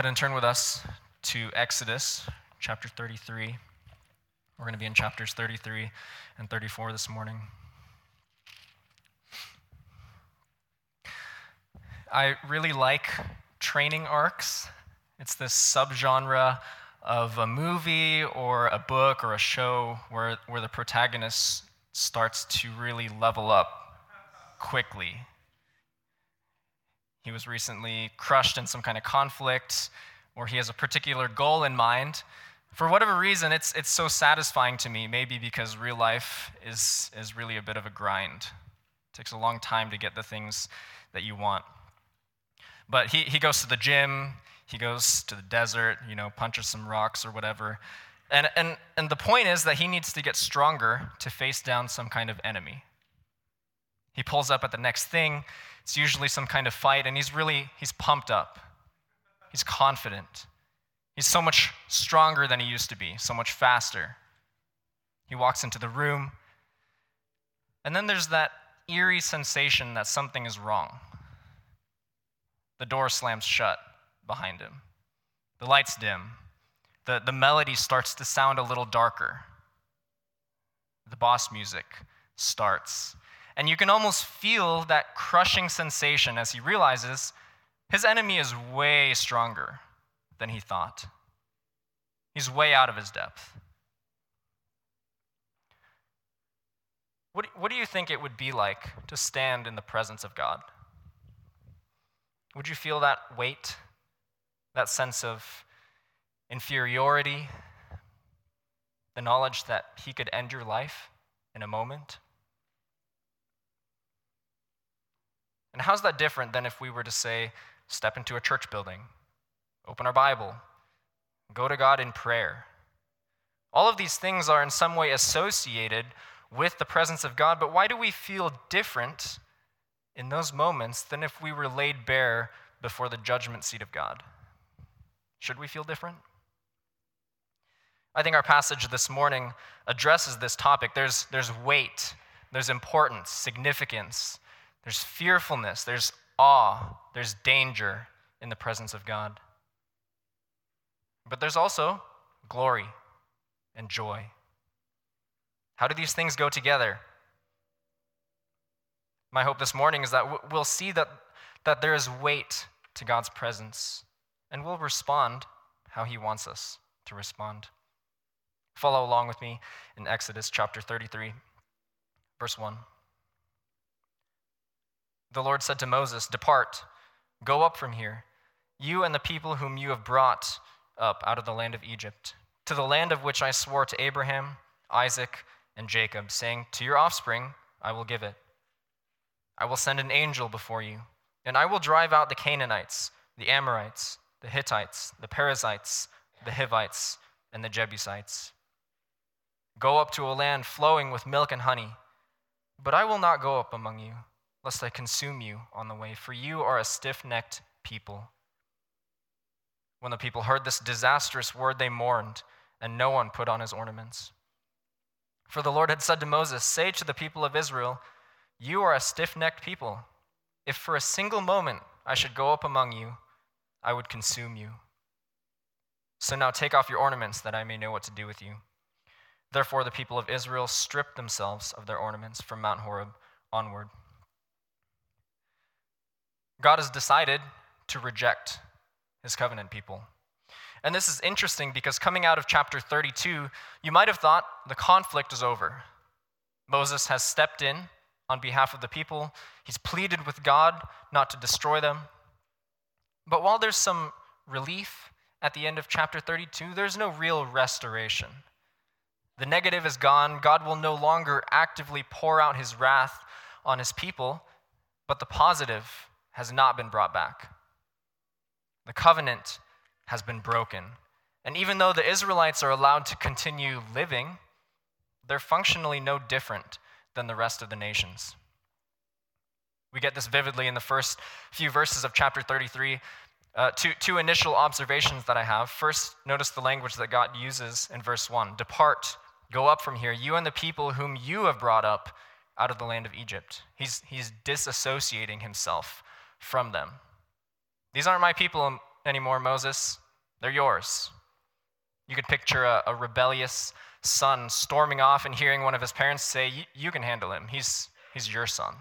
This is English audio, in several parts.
ahead and turn with us to Exodus chapter 33. We're going to be in chapters 33 and 34 this morning. I really like training arcs. It's this subgenre of a movie or a book or a show where, where the protagonist starts to really level up quickly. He was recently crushed in some kind of conflict, or he has a particular goal in mind. For whatever reason, it's, it's so satisfying to me, maybe because real life is, is really a bit of a grind. It takes a long time to get the things that you want. But he, he goes to the gym, he goes to the desert, you know, punches some rocks or whatever. And, and, and the point is that he needs to get stronger to face down some kind of enemy. He pulls up at the next thing. It's usually some kind of fight, and he's really, he's pumped up. He's confident. He's so much stronger than he used to be, so much faster. He walks into the room, and then there's that eerie sensation that something is wrong. The door slams shut behind him, the lights dim, the, the melody starts to sound a little darker. The boss music starts. And you can almost feel that crushing sensation as he realizes his enemy is way stronger than he thought. He's way out of his depth. What, what do you think it would be like to stand in the presence of God? Would you feel that weight, that sense of inferiority, the knowledge that He could end your life in a moment? And how's that different than if we were to say, step into a church building, open our Bible, go to God in prayer? All of these things are in some way associated with the presence of God, but why do we feel different in those moments than if we were laid bare before the judgment seat of God? Should we feel different? I think our passage this morning addresses this topic. There's, there's weight, there's importance, significance, there's fearfulness, there's awe, there's danger in the presence of God. But there's also glory and joy. How do these things go together? My hope this morning is that we'll see that, that there is weight to God's presence and we'll respond how He wants us to respond. Follow along with me in Exodus chapter 33, verse 1 the Lord said to Moses, Depart, go up from here, you and the people whom you have brought up out of the land of Egypt, to the land of which I swore to Abraham, Isaac, and Jacob, saying, To your offspring I will give it. I will send an angel before you, and I will drive out the Canaanites, the Amorites, the Hittites, the Perizzites, the Hivites, and the Jebusites. Go up to a land flowing with milk and honey, but I will not go up among you lest I consume you on the way, for you are a stiff necked people. When the people heard this disastrous word, they mourned, and no one put on his ornaments. For the Lord had said to Moses, Say to the people of Israel, You are a stiff necked people. If for a single moment I should go up among you, I would consume you. So now take off your ornaments, that I may know what to do with you. Therefore, the people of Israel stripped themselves of their ornaments from Mount Horeb onward. God has decided to reject his covenant people. And this is interesting because coming out of chapter 32, you might have thought the conflict is over. Moses has stepped in on behalf of the people, he's pleaded with God not to destroy them. But while there's some relief at the end of chapter 32, there's no real restoration. The negative is gone. God will no longer actively pour out his wrath on his people, but the positive has not been brought back. The covenant has been broken. And even though the Israelites are allowed to continue living, they're functionally no different than the rest of the nations. We get this vividly in the first few verses of chapter 33. Uh, two, two initial observations that I have. First, notice the language that God uses in verse 1 Depart, go up from here, you and the people whom you have brought up out of the land of Egypt. He's, he's disassociating himself from them. These aren't my people anymore, Moses. They're yours. You could picture a, a rebellious son storming off and hearing one of his parents say, You can handle him. He's, he's your son.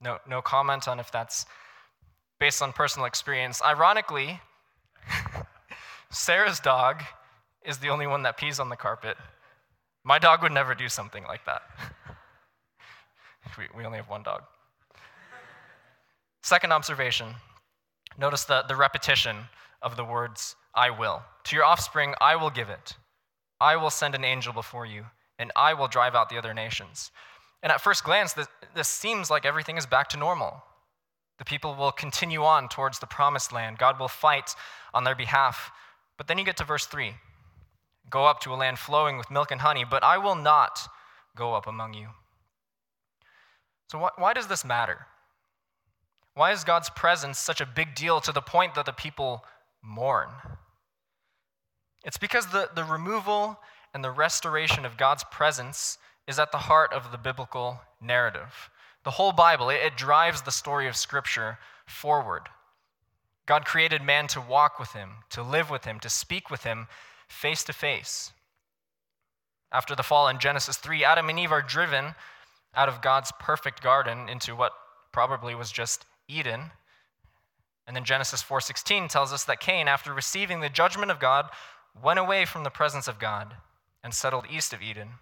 No, no comment on if that's based on personal experience. Ironically, Sarah's dog is the only one that pees on the carpet. My dog would never do something like that. we, we only have one dog. Second observation notice the, the repetition of the words, I will. To your offspring, I will give it. I will send an angel before you, and I will drive out the other nations. And at first glance, this, this seems like everything is back to normal. The people will continue on towards the promised land. God will fight on their behalf. But then you get to verse 3 Go up to a land flowing with milk and honey, but I will not go up among you. So, why, why does this matter? Why is God's presence such a big deal to the point that the people mourn? It's because the, the removal and the restoration of God's presence is at the heart of the biblical narrative. The whole Bible, it, it drives the story of Scripture forward. God created man to walk with him, to live with him, to speak with him face to face. After the fall in Genesis 3, Adam and Eve are driven out of God's perfect garden into what probably was just Eden. And then Genesis 4:16 tells us that Cain after receiving the judgment of God went away from the presence of God and settled east of Eden.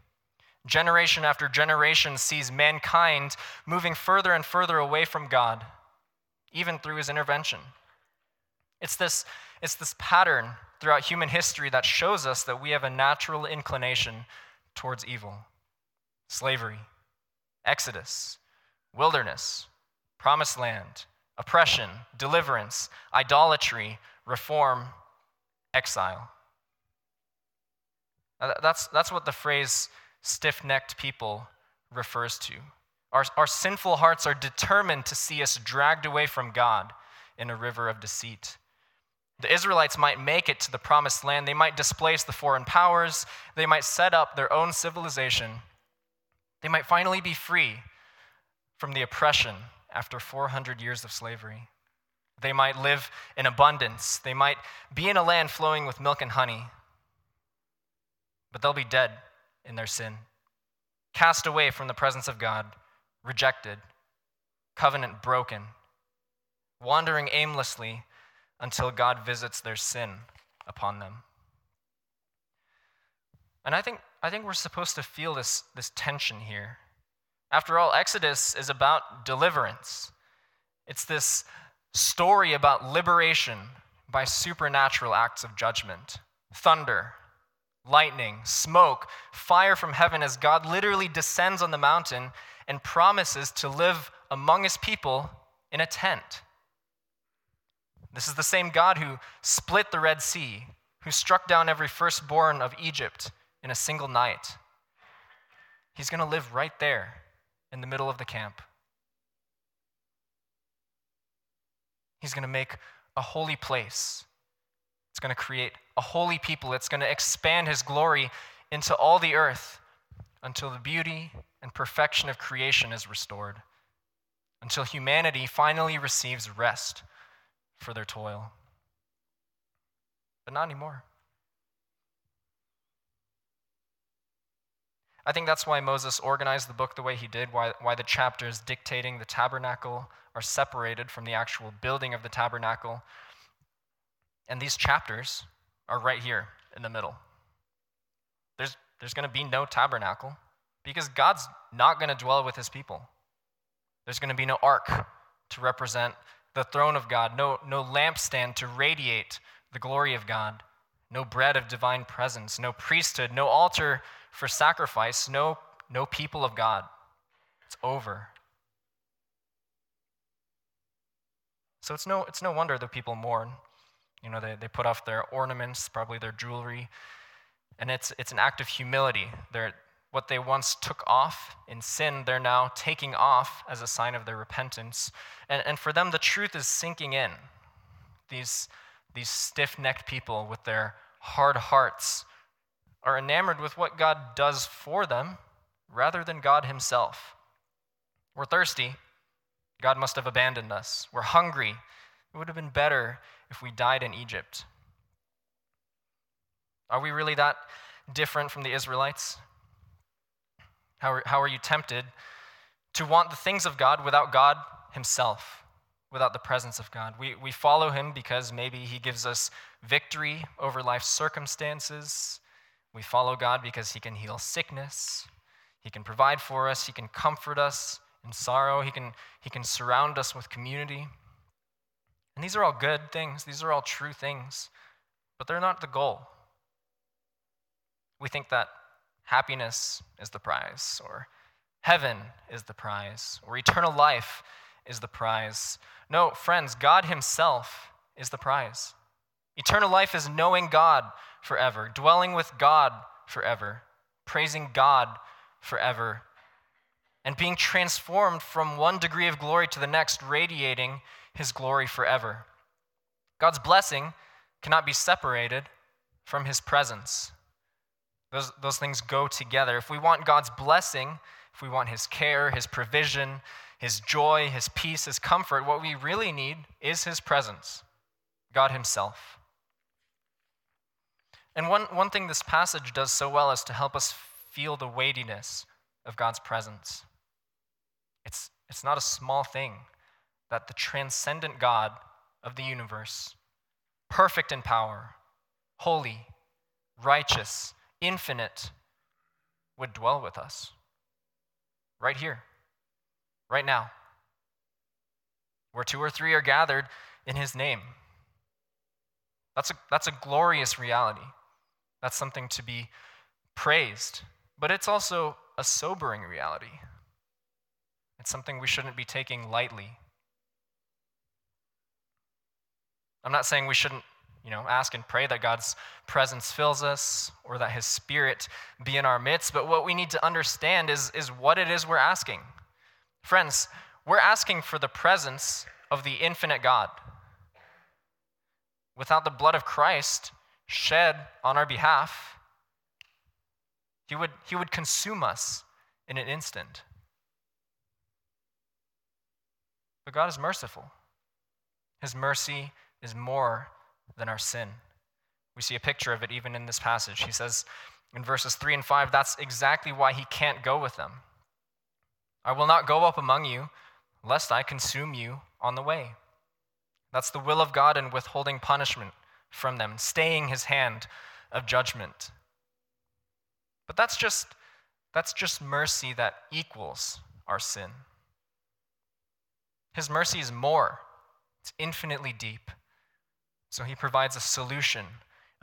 Generation after generation sees mankind moving further and further away from God, even through his intervention. It's this, it's this pattern throughout human history that shows us that we have a natural inclination towards evil slavery, exodus, wilderness, promised land, oppression, deliverance, idolatry, reform, exile. That's, that's what the phrase stiff necked people refers to. Our, our sinful hearts are determined to see us dragged away from God in a river of deceit. The Israelites might make it to the promised land. They might displace the foreign powers. They might set up their own civilization. They might finally be free from the oppression after 400 years of slavery. They might live in abundance. They might be in a land flowing with milk and honey but they'll be dead in their sin, cast away from the presence of God, rejected, covenant broken, wandering aimlessly until God visits their sin upon them. And I think, I think we're supposed to feel this, this tension here. After all, Exodus is about deliverance. It's this story about liberation by supernatural acts of judgment thunder, lightning, smoke, fire from heaven as God literally descends on the mountain and promises to live among his people in a tent. This is the same God who split the Red Sea, who struck down every firstborn of Egypt in a single night. He's going to live right there in the middle of the camp. He's going to make a holy place it's going to create a holy people. It's going to expand his glory into all the earth until the beauty and perfection of creation is restored, until humanity finally receives rest for their toil. But not anymore. I think that's why Moses organized the book the way he did, why, why the chapters dictating the tabernacle are separated from the actual building of the tabernacle. And these chapters are right here in the middle. There's, there's going to be no tabernacle because God's not going to dwell with his people. There's going to be no ark to represent the throne of God, no, no lampstand to radiate the glory of God, no bread of divine presence, no priesthood, no altar for sacrifice, no, no people of God. It's over. So it's no, it's no wonder the people mourn. You know, they, they put off their ornaments, probably their jewelry, and it's, it's an act of humility. They're, what they once took off in sin, they're now taking off as a sign of their repentance. And, and for them, the truth is sinking in. These, these stiff necked people with their hard hearts are enamored with what God does for them rather than God Himself. We're thirsty. God must have abandoned us. We're hungry. It would have been better if we died in Egypt? Are we really that different from the Israelites? How are, how are you tempted to want the things of God without God Himself, without the presence of God? We, we follow Him because maybe He gives us victory over life's circumstances. We follow God because He can heal sickness, He can provide for us, He can comfort us in sorrow, He can, he can surround us with community. And these are all good things, these are all true things, but they're not the goal. We think that happiness is the prize, or heaven is the prize, or eternal life is the prize. No, friends, God Himself is the prize. Eternal life is knowing God forever, dwelling with God forever, praising God forever, and being transformed from one degree of glory to the next, radiating His glory forever. God's blessing cannot be separated from His presence. Those, those things go together. If we want God's blessing, if we want His care, His provision, His joy, His peace, His comfort, what we really need is His presence, God Himself. And one, one thing this passage does so well is to help us feel the weightiness of God's presence. It's, it's not a small thing that the transcendent God of the universe, perfect in power, holy, righteous, infinite, would dwell with us. Right here, right now. Where two or three are gathered in his name. That's a, that's a glorious reality. That's something to be praised. But it's also a sobering reality. It's something we shouldn't be taking lightly. I'm not saying we shouldn't you know, ask and pray that God's presence fills us or that his spirit be in our midst. But what we need to understand is, is what it is we're asking. Friends, we're asking for the presence of the infinite God. Without the blood of Christ shed on our behalf, he would, he would consume us in an instant. But God is merciful. His mercy is more than our sin. We see a picture of it even in this passage. He says in verses 3 and 5, that's exactly why he can't go with them. I will not go up among you, lest I consume you on the way. That's the will of God in withholding punishment from them, staying his hand of judgment. But that's just that's just mercy that equals our sin. His mercy is more. It's infinitely deep. So he provides a solution,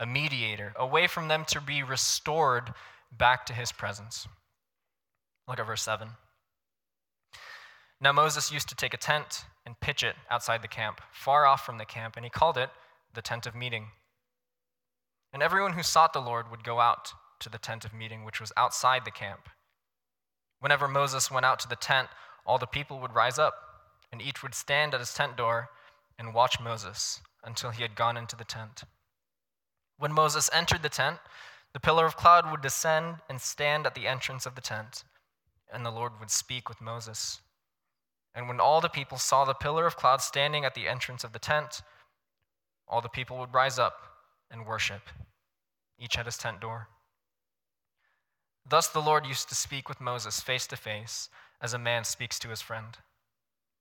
a mediator, a way from them to be restored back to his presence. Look at verse 7. Now Moses used to take a tent and pitch it outside the camp, far off from the camp, and he called it the tent of meeting. And everyone who sought the Lord would go out to the tent of meeting, which was outside the camp. Whenever Moses went out to the tent, all the people would rise up, and each would stand at his tent door and watch Moses until he had gone into the tent. When Moses entered the tent, the pillar of cloud would descend and stand at the entrance of the tent, and the Lord would speak with Moses. And when all the people saw the pillar of cloud standing at the entrance of the tent, all the people would rise up and worship, each at his tent door. Thus the Lord used to speak with Moses face to face, as a man speaks to his friend.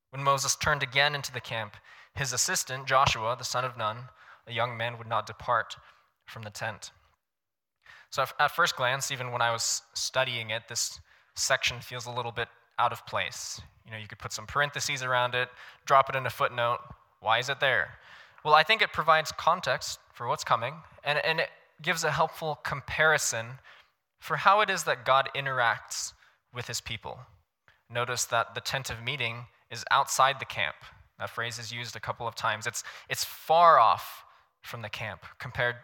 When Moses turned again into the camp, his assistant, Joshua, the son of Nun, a young man, would not depart from the tent. So, at first glance, even when I was studying it, this section feels a little bit out of place. You know, you could put some parentheses around it, drop it in a footnote. Why is it there? Well, I think it provides context for what's coming, and, and it gives a helpful comparison for how it is that God interacts with his people. Notice that the tent of meeting is outside the camp. That phrase is used a couple of times. It's, it's far off from the camp compared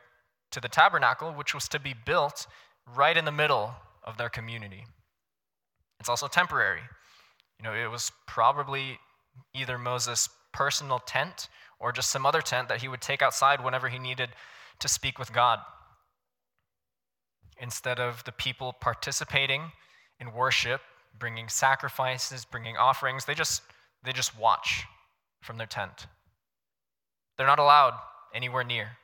to the tabernacle, which was to be built right in the middle of their community. It's also temporary. You know, it was probably either Moses' personal tent or just some other tent that he would take outside whenever he needed to speak with God. Instead of the people participating in worship, bringing sacrifices, bringing offerings, they just, they just watch from their tent. They're not allowed anywhere near.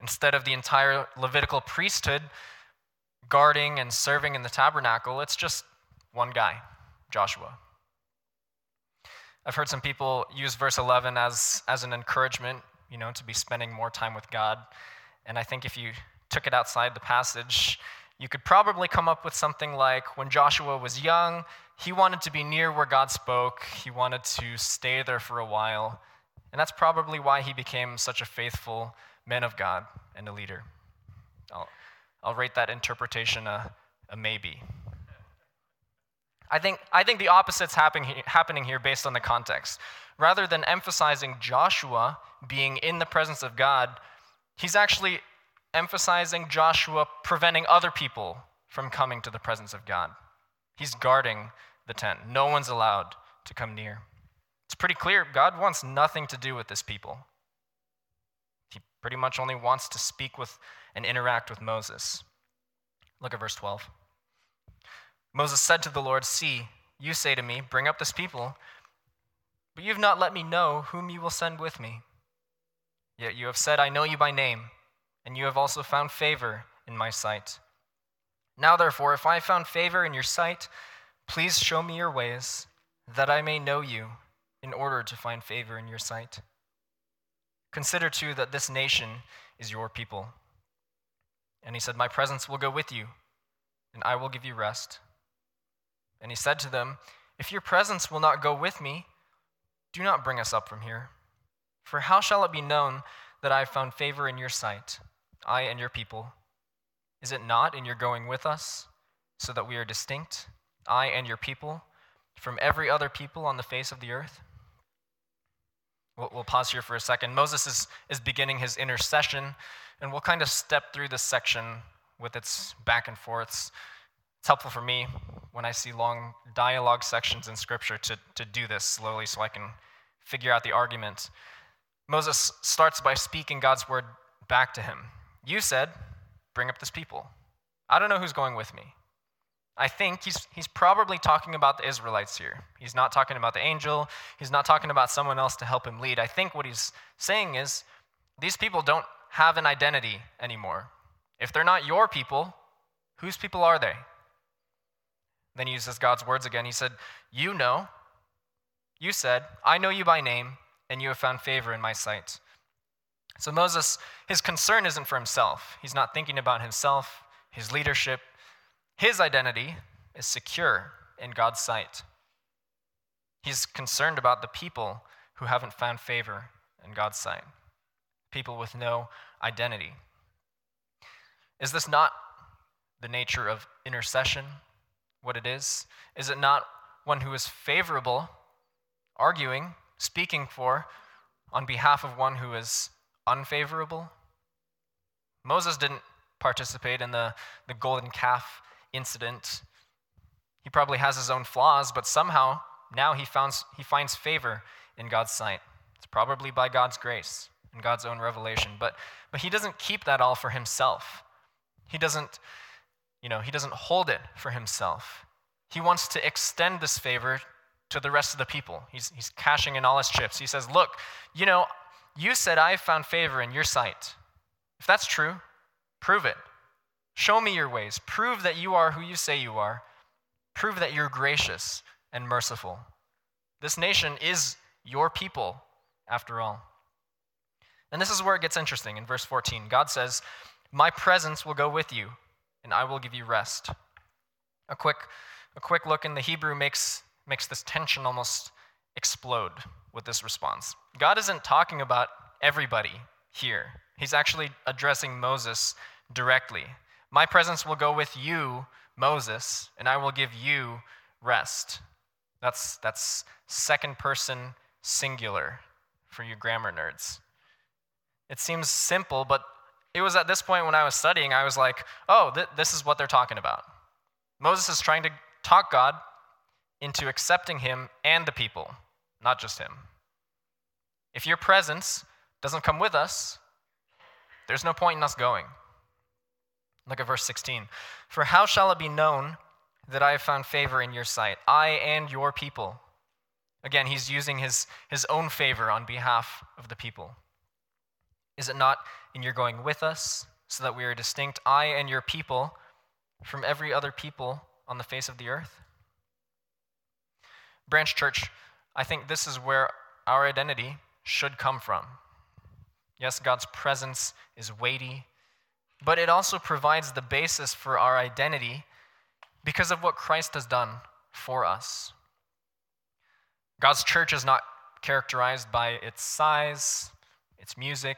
Instead of the entire Levitical priesthood guarding and serving in the tabernacle, it's just one guy, Joshua. I've heard some people use verse 11 as, as an encouragement, you know, to be spending more time with God. And I think if you took it outside the passage, you could probably come up with something like when Joshua was young, he wanted to be near where God spoke, he wanted to stay there for a while. And that's probably why he became such a faithful man of God and a leader. I'll, I'll rate that interpretation a, a maybe. I think, I think the opposite's happening, happening here based on the context. Rather than emphasizing Joshua being in the presence of God, he's actually emphasizing Joshua preventing other people from coming to the presence of God. He's guarding the tent. No one's allowed to come near. It's pretty clear God wants nothing to do with this people. He pretty much only wants to speak with and interact with Moses. Look at verse 12. Moses said to the Lord, See, you say to me, Bring up this people, but you have not let me know whom you will send with me. Yet you have said, I know you by name, and you have also found favor in my sight. Now, therefore, if I have found favor in your sight, please show me your ways, that I may know you, in order to find favor in your sight. Consider too that this nation is your people. And he said, My presence will go with you, and I will give you rest. And he said to them, If your presence will not go with me, do not bring us up from here. For how shall it be known that I have found favor in your sight, I and your people? Is it not in your going with us, so that we are distinct, I and your people, from every other people on the face of the earth? We'll, we'll pause here for a second. Moses is, is beginning his intercession, and we'll kind of step through this section with its back and forths. It's helpful for me when I see long dialogue sections in Scripture to, to do this slowly so I can figure out the argument. Moses starts by speaking God's word back to him. You said, Bring up this people. I don't know who's going with me. I think he's, he's probably talking about the Israelites here. He's not talking about the angel. He's not talking about someone else to help him lead. I think what he's saying is these people don't have an identity anymore. If they're not your people, whose people are they? Then he uses God's words again. He said, You know, you said, I know you by name, and you have found favor in my sight. So Moses, his concern isn't for himself. He's not thinking about himself, his leadership, his identity is secure in God's sight. He's concerned about the people who haven't found favor in God's sight, people with no identity. Is this not the nature of intercession? What it is? Is it not one who is favorable, arguing, speaking for, on behalf of one who is unfavorable? Moses didn't participate in the, the golden calf incident. He probably has his own flaws, but somehow now he, founds, he finds favor in God's sight. It's probably by God's grace and God's own revelation. But, but he doesn't keep that all for himself. He doesn't, you know, he doesn't hold it for himself. He wants to extend this favor to the rest of the people. He's, he's cashing in all his chips. He says, Look, you know, you said I found favor in your sight. If that's true, prove it. Show me your ways. Prove that you are who you say you are. Prove that you're gracious and merciful. This nation is your people, after all. And this is where it gets interesting. In verse 14, God says, My presence will go with you, and I will give you rest. A quick, a quick look in the Hebrew makes, makes this tension almost explode with this response. God isn't talking about everybody here, He's actually addressing Moses directly. My presence will go with you, Moses, and I will give you rest. That's, that's second person singular for you grammar nerds. It seems simple, but it was at this point when I was studying, I was like, oh, th- this is what they're talking about. Moses is trying to talk God into accepting him and the people, not just him. If your presence doesn't come with us, there's no point in us going. Look at verse 16. For how shall it be known that I have found favor in your sight, I and your people? Again, he's using his, his own favor on behalf of the people. Is it not in your going with us, so that we are distinct, I and your people, from every other people on the face of the earth? Branch Church, I think this is where our identity should come from. Yes, God's presence is weighty, but it also provides the basis for our identity because of what Christ has done for us. God's church is not characterized by its size, its music,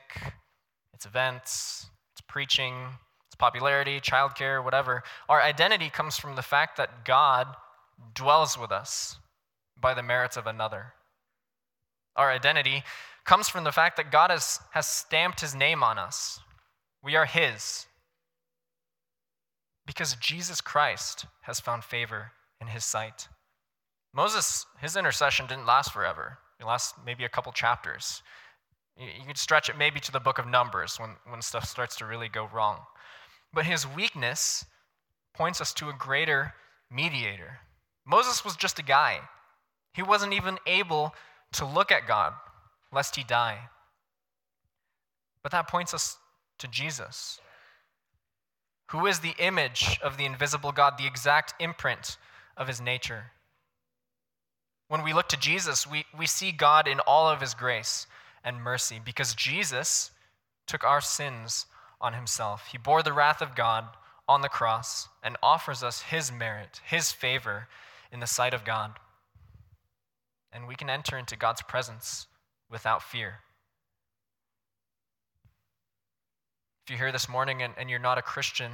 its events, its preaching, its popularity, childcare, whatever. Our identity comes from the fact that God dwells with us by the merits of another. Our identity comes from the fact that God has, has stamped his name on us. We are his. Because Jesus Christ has found favor in his sight. Moses, his intercession didn't last forever. It lasts maybe a couple chapters. You could stretch it maybe to the book of Numbers when, when stuff starts to really go wrong. But his weakness points us to a greater mediator. Moses was just a guy. He wasn't even able to look at God lest he die. But that points us to Jesus, who is the image of the invisible God, the exact imprint of his nature. When we look to Jesus, we, we see God in all of his grace and mercy because Jesus took our sins on himself. He bore the wrath of God on the cross and offers us his merit, his favor in the sight of God. And we can enter into God's presence without fear. If you're here this morning and, and you're not a Christian,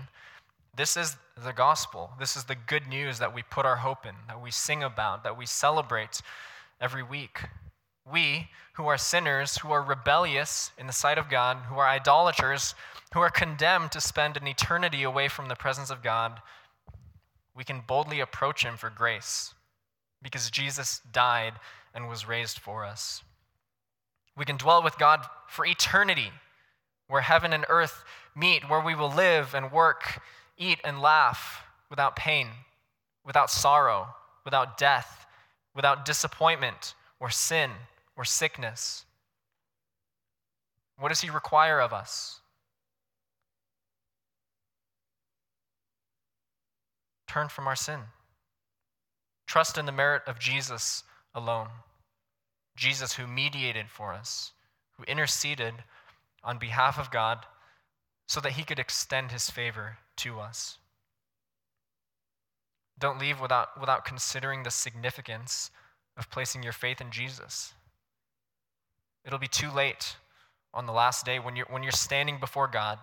this is the gospel. This is the good news that we put our hope in, that we sing about, that we celebrate every week. We, who are sinners, who are rebellious in the sight of God, who are idolaters, who are condemned to spend an eternity away from the presence of God, we can boldly approach Him for grace because Jesus died and was raised for us. We can dwell with God for eternity, where heaven and earth meet, where we will live and work, eat and laugh without pain, without sorrow, without death, without disappointment or sin or sickness. What does He require of us? Turn from our sin. Trust in the merit of Jesus alone. Jesus, who mediated for us, who interceded on behalf of God so that he could extend his favor to us. Don't leave without, without considering the significance of placing your faith in Jesus. It'll be too late on the last day when you're, when you're standing before God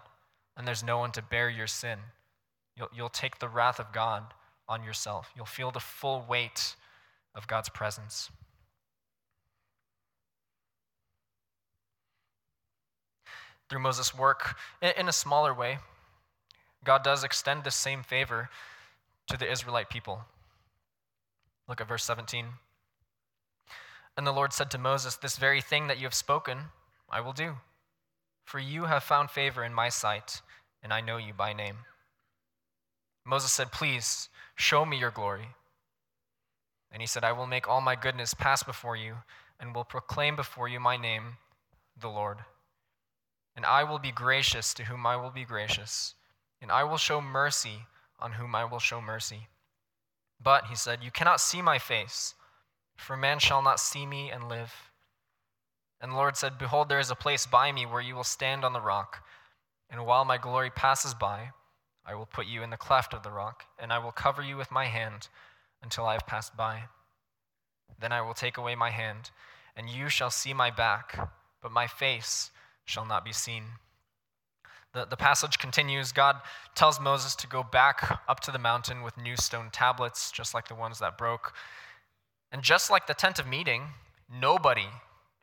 and there's no one to bear your sin. You'll, you'll take the wrath of God on yourself. You'll feel the full weight of God's presence. through Moses' work in a smaller way, God does extend the same favor to the Israelite people. Look at verse 17. And the Lord said to Moses, This very thing that you have spoken, I will do. For you have found favor in my sight, and I know you by name. Moses said, Please show me your glory. And he said, I will make all my goodness pass before you, and will proclaim before you my name, the Lord. And I will be gracious to whom I will be gracious, and I will show mercy on whom I will show mercy. But, he said, You cannot see my face, for man shall not see me and live. And the Lord said, Behold, there is a place by me where you will stand on the rock, and while my glory passes by, I will put you in the cleft of the rock, and I will cover you with my hand until I have passed by. Then I will take away my hand, and you shall see my back, but my face shall not be seen. The, the passage continues God tells Moses to go back up to the mountain with new stone tablets, just like the ones that broke. And just like the tent of meeting, nobody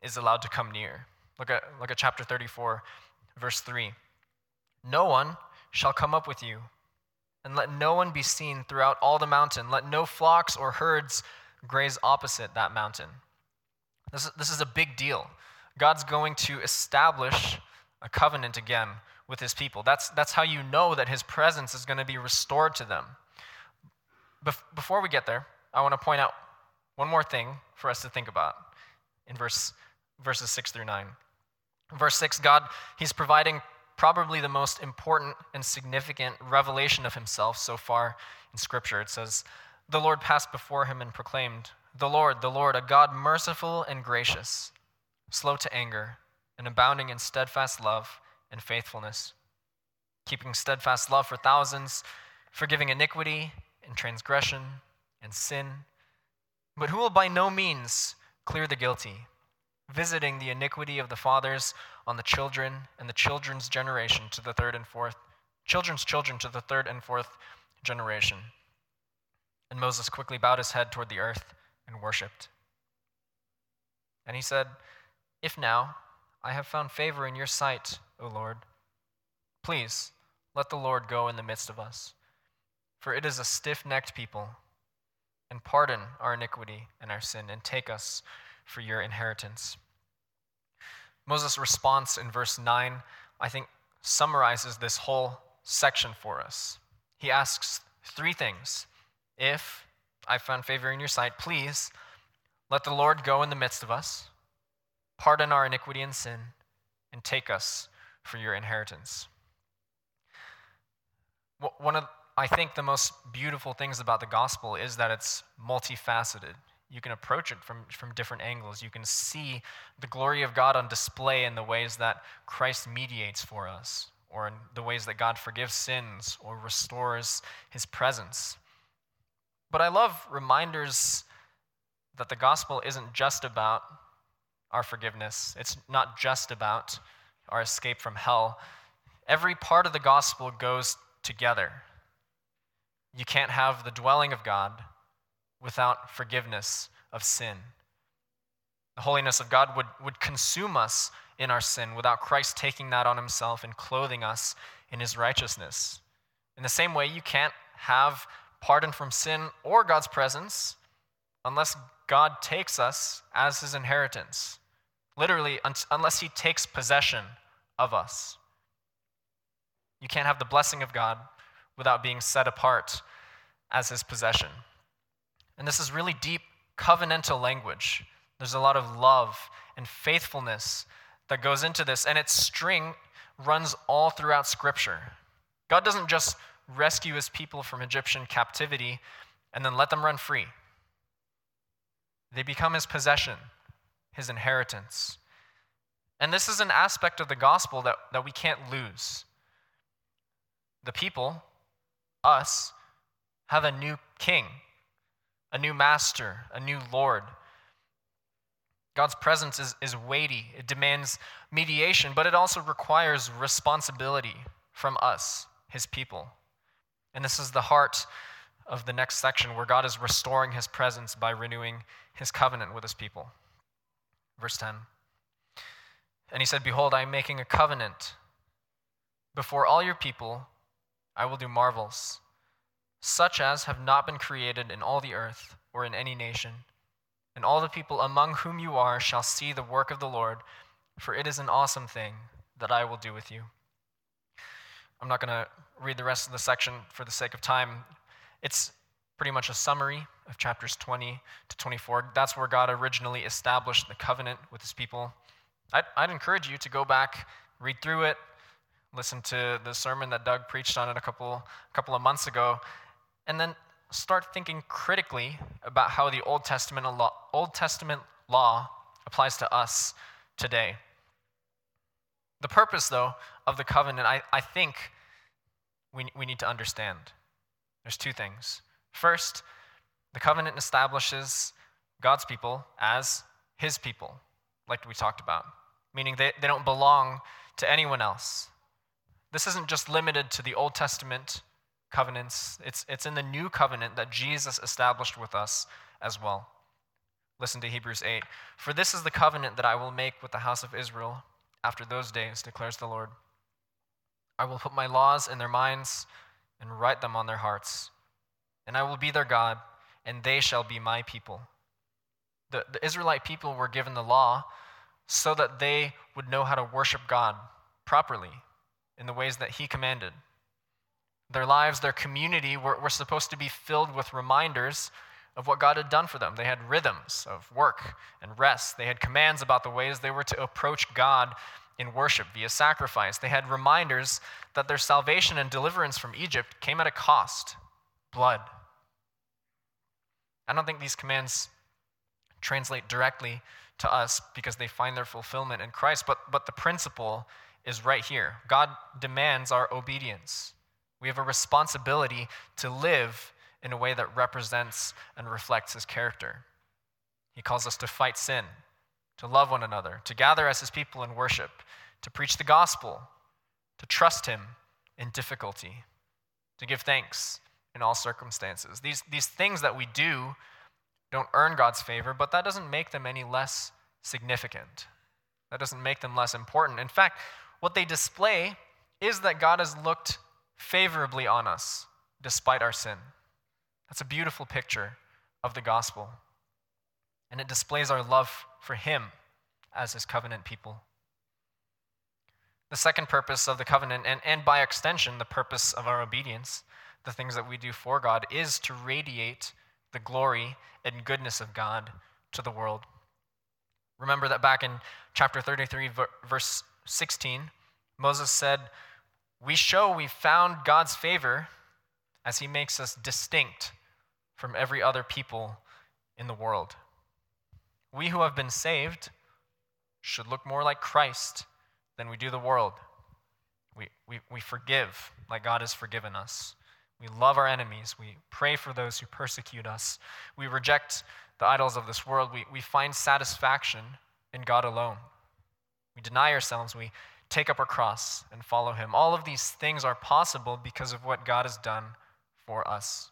is allowed to come near. Look at, look at chapter 34, verse 3. No one shall come up with you, and let no one be seen throughout all the mountain. Let no flocks or herds graze opposite that mountain. This is, this is a big deal. God's going to establish a covenant again with his people. That's, that's how you know that his presence is going to be restored to them. Bef- before we get there, I want to point out one more thing for us to think about in verse, verses 6 through 9. Verse 6, God, He's providing probably the most important and significant revelation of Himself so far in Scripture. It says, The Lord passed before him and proclaimed, The Lord, the Lord, a God merciful and gracious, slow to anger, and abounding in steadfast love and faithfulness, keeping steadfast love for thousands, forgiving iniquity and transgression and sin, but who will by no means clear the guilty, visiting the iniquity of the fathers on the children and the children's generation to the third and fourth, children's children to the third and fourth generation. And Moses quickly bowed his head toward the earth and worshiped. And he said, If now I have found favor in your sight, O Lord, please let the Lord go in the midst of us. For it is a stiff necked people, and pardon our iniquity and our sin, and take us for your inheritance. Moses' response in verse 9, I think, summarizes this whole section for us. He asks three things If I found favor in your sight, please let the Lord go in the midst of us, pardon our iniquity and sin, and take us for your inheritance. One of I think the most beautiful things about the gospel is that it's multifaceted. You can approach it from, from different angles. You can see the glory of God on display in the ways that Christ mediates for us, or in the ways that God forgives sins or restores his presence. But I love reminders that the gospel isn't just about our forgiveness, it's not just about our escape from hell. Every part of the gospel goes together. You can't have the dwelling of God without forgiveness of sin. The holiness of God would, would consume us in our sin without Christ taking that on himself and clothing us in his righteousness. In the same way, you can't have pardon from sin or God's presence unless God takes us as his inheritance. Literally, un- unless he takes possession of us. You can't have the blessing of God without being set apart as his possession. And this is really deep covenantal language. There's a lot of love and faithfulness that goes into this, and its string runs all throughout Scripture. God doesn't just rescue his people from Egyptian captivity and then let them run free, they become his possession, his inheritance. And this is an aspect of the gospel that, that we can't lose. The people us have a new king, a new master, a new Lord. God's presence is, is weighty, it demands mediation, but it also requires responsibility from us, his people. And this is the heart of the next section where God is restoring his presence by renewing his covenant with his people. Verse 10. And he said, Behold, I am making a covenant before all your people I will do marvels, such as have not been created in all the earth or in any nation. And all the people among whom you are shall see the work of the Lord, for it is an awesome thing that I will do with you. I'm not going to read the rest of the section for the sake of time. It's pretty much a summary of chapters 20 to 24. That's where God originally established the covenant with his people. I'd, I'd encourage you to go back, read through it, listen to the sermon that Doug preached on it a couple, a couple of months ago, and then start thinking critically about how the Old Testament law, Old Testament law applies to us today. The purpose, though, of the covenant, I, I think we, we need to understand. There's two things. First, the covenant establishes God's people as his people, like we talked about, meaning they, they don't belong to anyone else. This isn't just limited to the Old Testament covenants, it's, it's in the new covenant that Jesus established with us as well. Listen to Hebrews 8. For this is the covenant that I will make with the house of Israel after those days, declares the Lord. I will put my laws in their minds and write them on their hearts. And I will be their God, and they shall be my people. The, the Israelite people were given the law so that they would know how to worship God properly in the ways that He commanded. Their lives, their community were, were supposed to be filled with reminders of what God had done for them. They had rhythms of work and rest. They had commands about the ways they were to approach God in worship via sacrifice. They had reminders that their salvation and deliverance from Egypt came at a cost blood. I don't think these commands translate directly to us because they find their fulfillment in Christ, but, but the principle is right here. God demands our obedience. We have a responsibility to live in a way that represents and reflects his character. He calls us to fight sin, to love one another, to gather as his people in worship, to preach the gospel, to trust him in difficulty, to give thanks in all circumstances. These, these things that we do don't earn God's favor, but that doesn't make them any less significant. That doesn't make them less important. In fact, what they display is that God has looked favorably on us despite our sin. That's a beautiful picture of the gospel. And it displays our love for Him as His covenant people. The second purpose of the covenant, and, and by extension, the purpose of our obedience, the things that we do for God, is to radiate the glory and goodness of God to the world. Remember that back in chapter 33, verse 16, Moses said, We show we found God's favor as he makes us distinct from every other people in the world. We who have been saved should look more like Christ than we do the world. We, we, we forgive like God has forgiven us. We love our enemies. We pray for those who persecute us. We reject the idols of this world. We, we find satisfaction in God alone. We deny ourselves. We take up our cross and follow Him. All of these things are possible because of what God has done for us.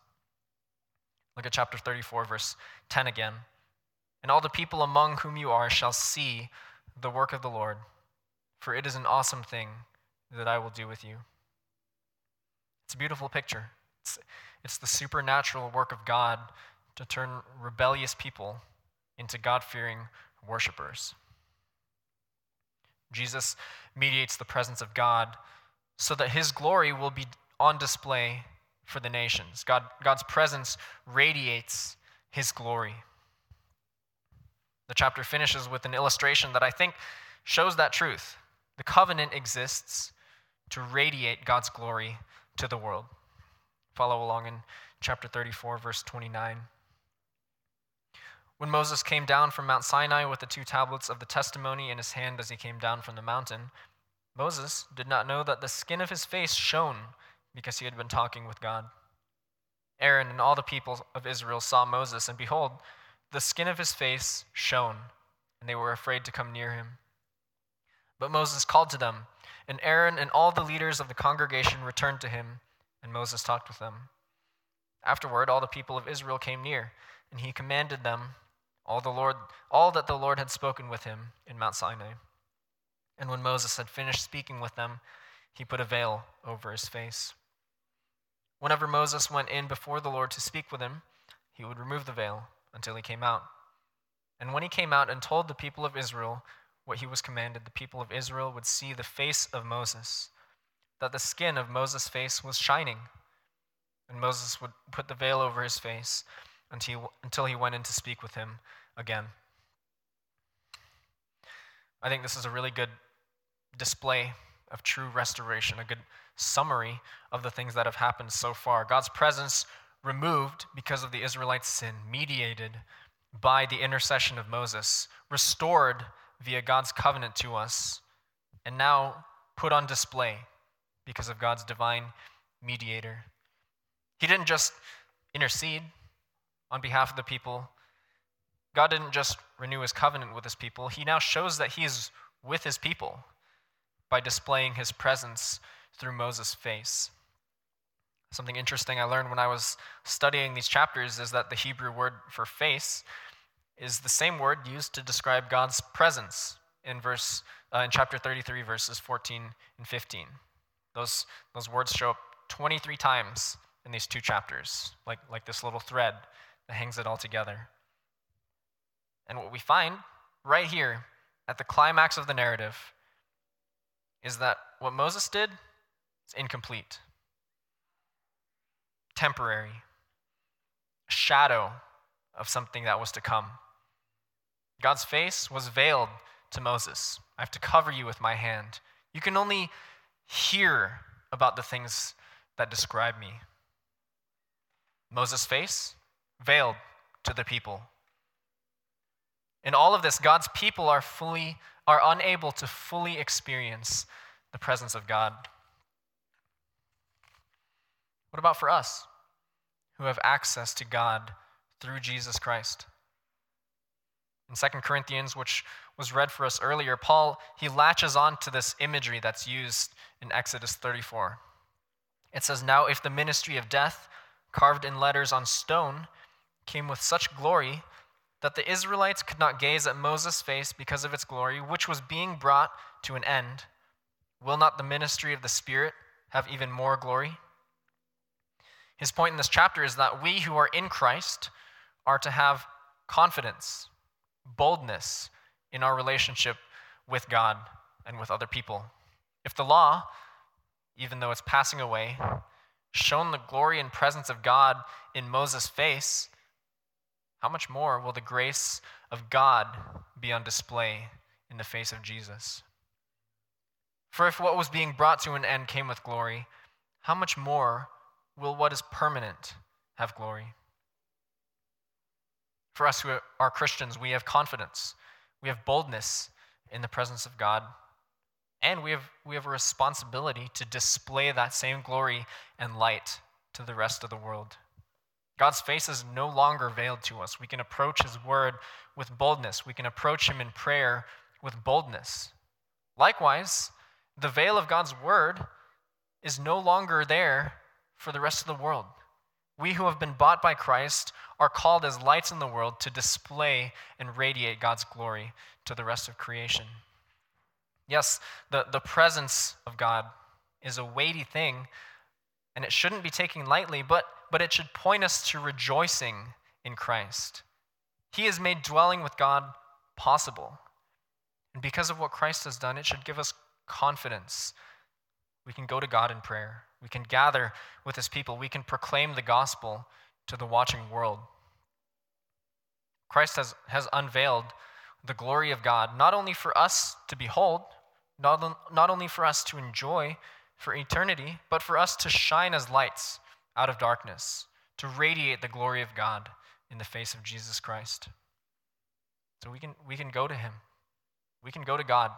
Look at chapter 34, verse 10 again. And all the people among whom you are shall see the work of the Lord, for it is an awesome thing that I will do with you. It's a beautiful picture. It's, it's the supernatural work of God to turn rebellious people into God fearing worshipers. Jesus mediates the presence of God so that his glory will be on display for the nations. God, God's presence radiates his glory. The chapter finishes with an illustration that I think shows that truth. The covenant exists to radiate God's glory to the world. Follow along in chapter 34, verse 29. When Moses came down from Mount Sinai with the two tablets of the testimony in his hand as he came down from the mountain, Moses did not know that the skin of his face shone because he had been talking with God. Aaron and all the people of Israel saw Moses, and behold, the skin of his face shone, and they were afraid to come near him. But Moses called to them, and Aaron and all the leaders of the congregation returned to him, and Moses talked with them. Afterward, all the people of Israel came near, and he commanded them all the Lord all that the Lord had spoken with him in Mount Sinai. And when Moses had finished speaking with them, he put a veil over his face. Whenever Moses went in before the Lord to speak with him, he would remove the veil until he came out. And when he came out and told the people of Israel what he was commanded, the people of Israel would see the face of Moses, that the skin of Moses' face was shining. And Moses would put the veil over his face until, he went in to speak with him again. I think this is a really good display of true restoration, a good summary of the things that have happened so far. God's presence removed because of the Israelites' sin, mediated by the intercession of Moses, restored via God's covenant to us, and now put on display because of God's divine mediator. He didn't just intercede on behalf of the people. God didn't just renew his covenant with his people, he now shows that he is with his people by displaying his presence through Moses' face. Something interesting I learned when I was studying these chapters is that the Hebrew word for face is the same word used to describe God's presence in verse uh, in chapter 33 verses 14 and 15. Those those words show up 23 times in these two chapters, like like this little thread that hangs it all together. And what we find right here at the climax of the narrative is that what Moses did is incomplete, temporary, a shadow of something that was to come. God's face was veiled to Moses. I have to cover you with my hand. You can only hear about the things that describe me. Moses' face veiled to the people. In all of this, God's people are fully are unable to fully experience the presence of God. What about for us who have access to God through Jesus Christ? In 2 Corinthians, which was read for us earlier, Paul he latches on to this imagery that's used in Exodus 34. It says, "Now if the ministry of death carved in letters on stone came with such glory that the Israelites could not gaze at Moses' face because of its glory, which was being brought to an end, will not the ministry of the Spirit have even more glory?" His point in this chapter is that we who are in Christ are to have confidence, boldness in our relationship with God and with other people. If the law, even though it's passing away, shown the glory and presence of God in Moses' face, how much more will the grace of God be on display in the face of Jesus? For if what was being brought to an end came with glory, how much more will what is permanent have glory? For us who are Christians, we have confidence, we have boldness in the presence of God, and we have, we have a responsibility to display that same glory and light to the rest of the world. God's face is no longer veiled to us. We can approach His word with boldness. We can approach Him in prayer with boldness. Likewise, the veil of God's word is no longer there for the rest of the world. We who have been bought by Christ are called as lights in the world to display and radiate God's glory to the rest of creation. Yes, the, the presence of God is a weighty thing, and it shouldn't be taken lightly, but, but it should point us to rejoicing in Christ. He has made dwelling with God possible. And because of what Christ has done, it should give us confidence. We can go to God in prayer. We can gather with his people. We can proclaim the gospel to the watching world. Christ has, has unveiled the glory of God, not only for us to behold, not, not only for us to enjoy for eternity, but for us to shine as lights out of darkness, to radiate the glory of God in the face of Jesus Christ. So we can, we can go to him. We can go to God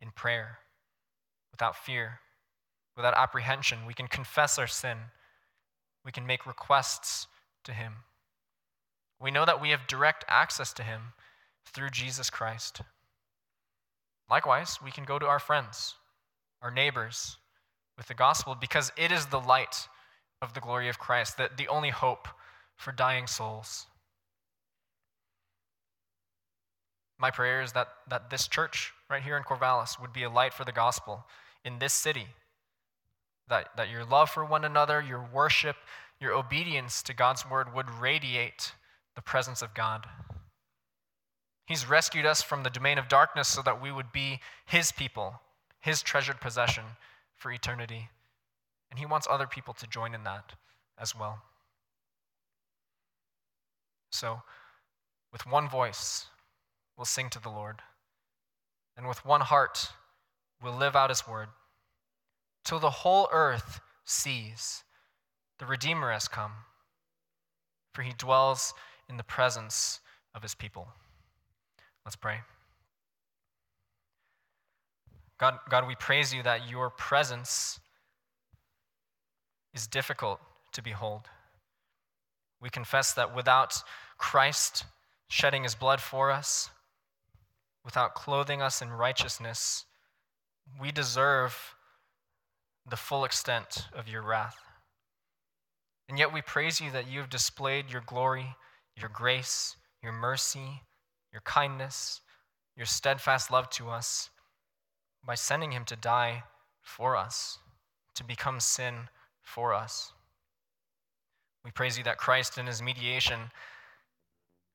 in prayer without fear without apprehension. We can confess our sin. We can make requests to Him. We know that we have direct access to Him through Jesus Christ. Likewise, we can go to our friends, our neighbors, with the gospel because it is the light of the glory of Christ, that the only hope for dying souls. My prayer is that, that this church right here in Corvallis would be a light for the gospel in this city that, that your love for one another, your worship, your obedience to God's word would radiate the presence of God. He's rescued us from the domain of darkness so that we would be His people, His treasured possession for eternity. And He wants other people to join in that as well. So, with one voice, we'll sing to the Lord. And with one heart, we'll live out His word till the whole earth sees the Redeemer has come, for he dwells in the presence of his people. Let's pray. God, God, we praise you that your presence is difficult to behold. We confess that without Christ shedding his blood for us, without clothing us in righteousness, we deserve the full extent of your wrath. And yet we praise you that you have displayed your glory, your grace, your mercy, your kindness, your steadfast love to us by sending him to die for us, to become sin for us. We praise you that Christ, in his mediation,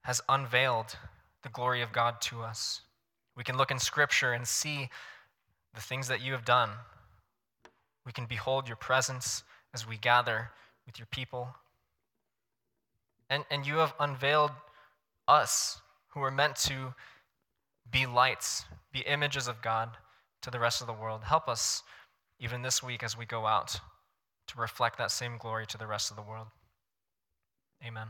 has unveiled the glory of God to us. We can look in Scripture and see the things that you have done. We can behold your presence as we gather with your people. And, and you have unveiled us who are meant to be lights, be images of God to the rest of the world. Help us even this week as we go out to reflect that same glory to the rest of the world. Amen.